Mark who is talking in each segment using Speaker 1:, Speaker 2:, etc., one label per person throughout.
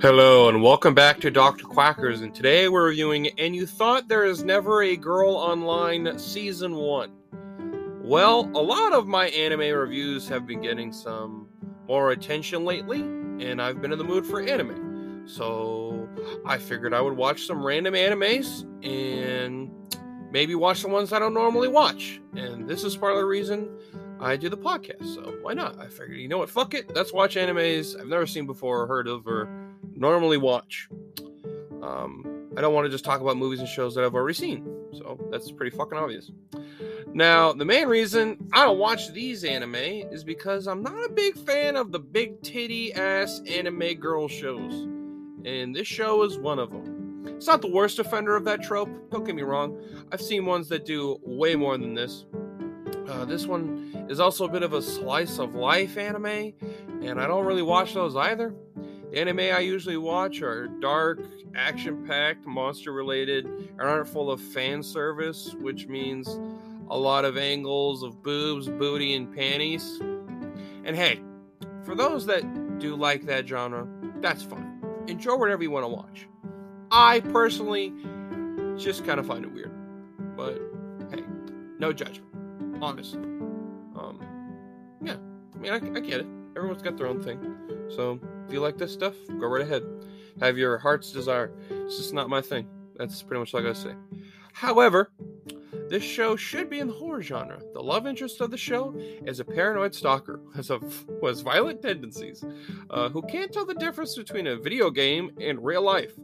Speaker 1: Hello and welcome back to Dr. Quackers, and today we're reviewing And You Thought There Is Never a Girl Online Season 1. Well, a lot of my anime reviews have been getting some more attention lately, and I've been in the mood for anime. So I figured I would watch some random animes and maybe watch the ones I don't normally watch. And this is part of the reason I do the podcast. So why not? I figured, you know what? Fuck it. Let's watch animes I've never seen before or heard of or normally watch. Um, I don't want to just talk about movies and shows that I've already seen. So that's pretty fucking obvious. Now, the main reason I don't watch these anime is because I'm not a big fan of the big titty ass anime girl shows. And this show is one of them. It's not the worst offender of that trope, don't get me wrong. I've seen ones that do way more than this. Uh, this one is also a bit of a slice of life anime, and I don't really watch those either. The anime I usually watch are dark, action packed, monster related, and aren't full of fan service, which means a lot of angles of boobs, booty, and panties. And hey, for those that do like that genre, that's fine. Enjoy whatever you want to watch. I personally just kind of find it weird. But hey, no judgment. Honestly. Um, yeah, I mean, I, I get it. Everyone's got their own thing. So if you like this stuff, go right ahead. Have your heart's desire. It's just not my thing. That's pretty much all I gotta say. However, this show should be in the horror genre. The love interest of the show is a paranoid stalker has, who has violent tendencies, uh, who can't tell the difference between a video game and real life.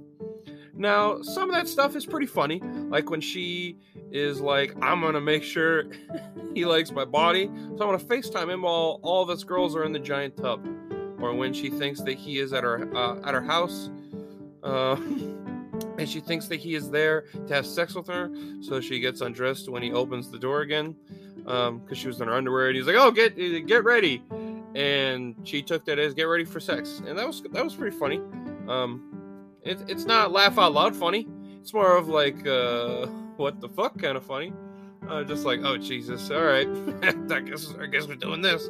Speaker 1: Now, some of that stuff is pretty funny, like when she is like, I'm gonna make sure he likes my body, so I'm gonna FaceTime him while all of us girls are in the giant tub. Or when she thinks that he is at her uh, at her house, uh, and she thinks that he is there to have sex with her, so she gets undressed when he opens the door again, because um, she was in her underwear, and he's like, "Oh, get get ready," and she took that as "get ready for sex," and that was that was pretty funny. Um, it, it's not laugh out loud funny. It's more of like uh, what the fuck kind of funny. Uh, just like oh Jesus, all right, I guess I guess we're doing this.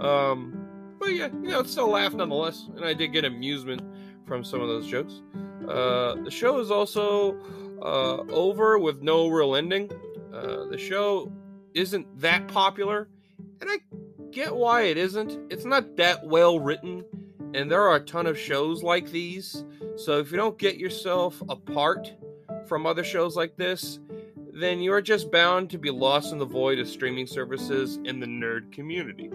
Speaker 1: Um, but yeah, you know, it's still laugh nonetheless, and I did get amusement from some of those jokes. Uh, the show is also uh, over with no real ending. Uh, the show isn't that popular, and I get why it isn't. It's not that well written, and there are a ton of shows like these. So if you don't get yourself apart from other shows like this, then you are just bound to be lost in the void of streaming services in the nerd community.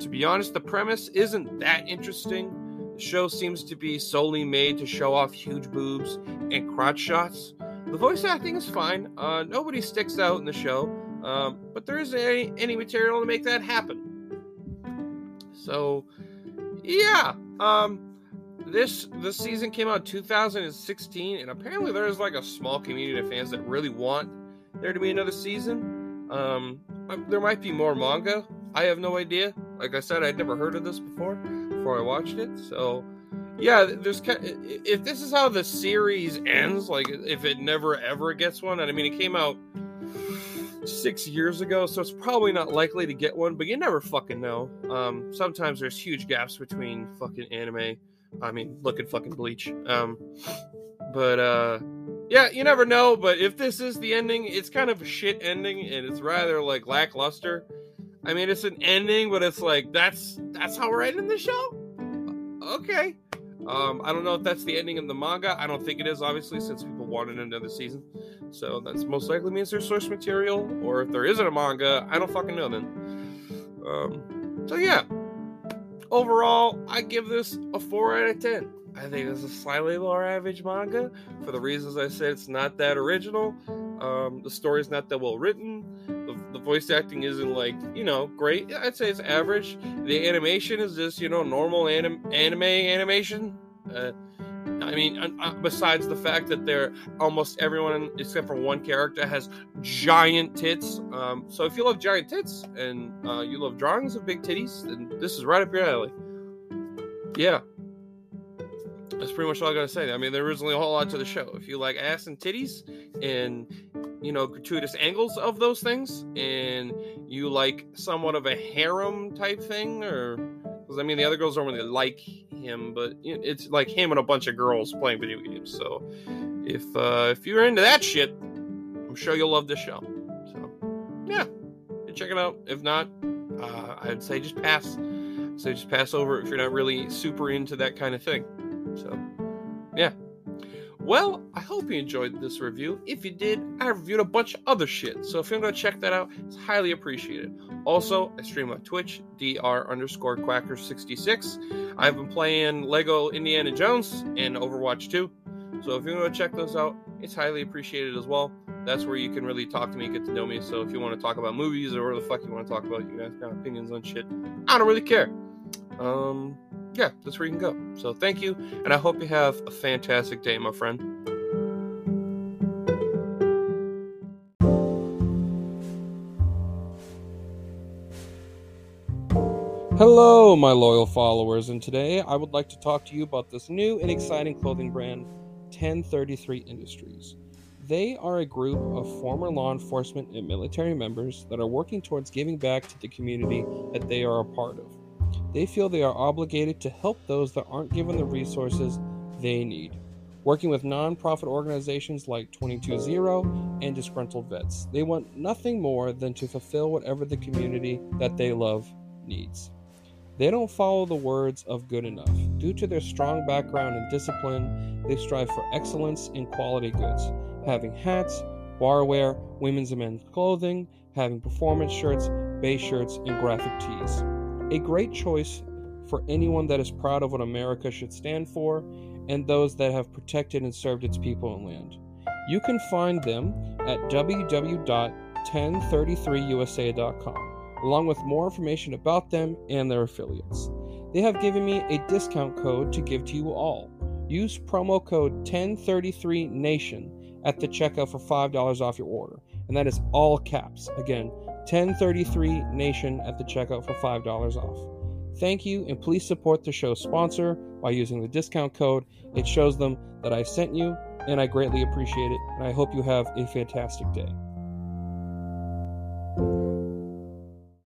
Speaker 1: To be honest, the premise isn't that interesting. The show seems to be solely made to show off huge boobs and crotch shots. The voice acting is fine. Uh, nobody sticks out in the show, um, but there isn't any, any material to make that happen. So, yeah. Um, this this season came out 2016, and apparently there's like a small community of fans that really want there to be another season. Um, there might be more manga. I have no idea. Like I said, I'd never heard of this before before I watched it. So, yeah, there's if this is how the series ends, like if it never ever gets one, and I mean it came out six years ago, so it's probably not likely to get one. But you never fucking know. Um, sometimes there's huge gaps between fucking anime. I mean, look at fucking Bleach. Um, but uh, yeah, you never know. But if this is the ending, it's kind of a shit ending, and it's rather like lackluster. I mean, it's an ending, but it's like that's that's how we're ending the show. Okay. Um, I don't know if that's the ending of the manga. I don't think it is, obviously, since people wanted another season. So that's most likely means there's source material, or if there isn't a manga, I don't fucking know then. Um, so yeah. Overall, I give this a four out of ten. I think it's a slightly lower average manga for the reasons I said. It's not that original. Um, the story's not that well written the voice acting isn't like you know great. I'd say it's average. The animation is just you know normal anim- anime animation. Uh, I mean, uh, besides the fact that they're almost everyone except for one character has giant tits. Um, so if you love giant tits and uh, you love drawings of big titties, then this is right up your alley. Yeah, that's pretty much all I gotta say. I mean, there isn't a whole lot to the show. If you like ass and titties and you know gratuitous angles of those things, and you like somewhat of a harem type thing, or because I mean the other girls don't really like him, but it's like him and a bunch of girls playing video games. So if uh, if you're into that shit, I'm sure you'll love this show. So yeah, check it out. If not, uh, I'd say just pass. So just pass over if you're not really super into that kind of thing. So yeah. Well, I hope you enjoyed this review. If you did, I reviewed a bunch of other shit. So if you want to check that out, it's highly appreciated. Also, I stream on Twitch, dr underscore quacker66. I've been playing Lego Indiana Jones and Overwatch 2. So if you want to check those out, it's highly appreciated as well. That's where you can really talk to me, get to know me. So if you want to talk about movies or whatever the fuck you want to talk about, you guys got opinions on shit. I don't really care. Um, yeah, that's where you can go. So thank you, and I hope you have a fantastic day, my friend. Hello, my loyal followers, and today I would like to talk to you about this new and exciting clothing brand, 1033 Industries. They are a group of former law enforcement and military members that are working towards giving back to the community that they are a part of. They feel they are obligated to help those that aren't given the resources they need. Working with nonprofit organizations like 220 and Disgruntled Vets, they want nothing more than to fulfill whatever the community that they love needs. They don't follow the words of good enough. Due to their strong background and discipline, they strive for excellence in quality goods, having hats, barware, women's and men's clothing, having performance shirts, base shirts, and graphic tees. A great choice for anyone that is proud of what America should stand for and those that have protected and served its people and land. You can find them at www.1033usa.com, along with more information about them and their affiliates. They have given me a discount code to give to you all. Use promo code 1033NATION at the checkout for $5 off your order, and that is all caps. Again, 1033 Nation at the checkout for $5 off. Thank you, and please support the show's sponsor by using the discount code. It shows them that I sent you, and I greatly appreciate it. And I hope you have a fantastic day.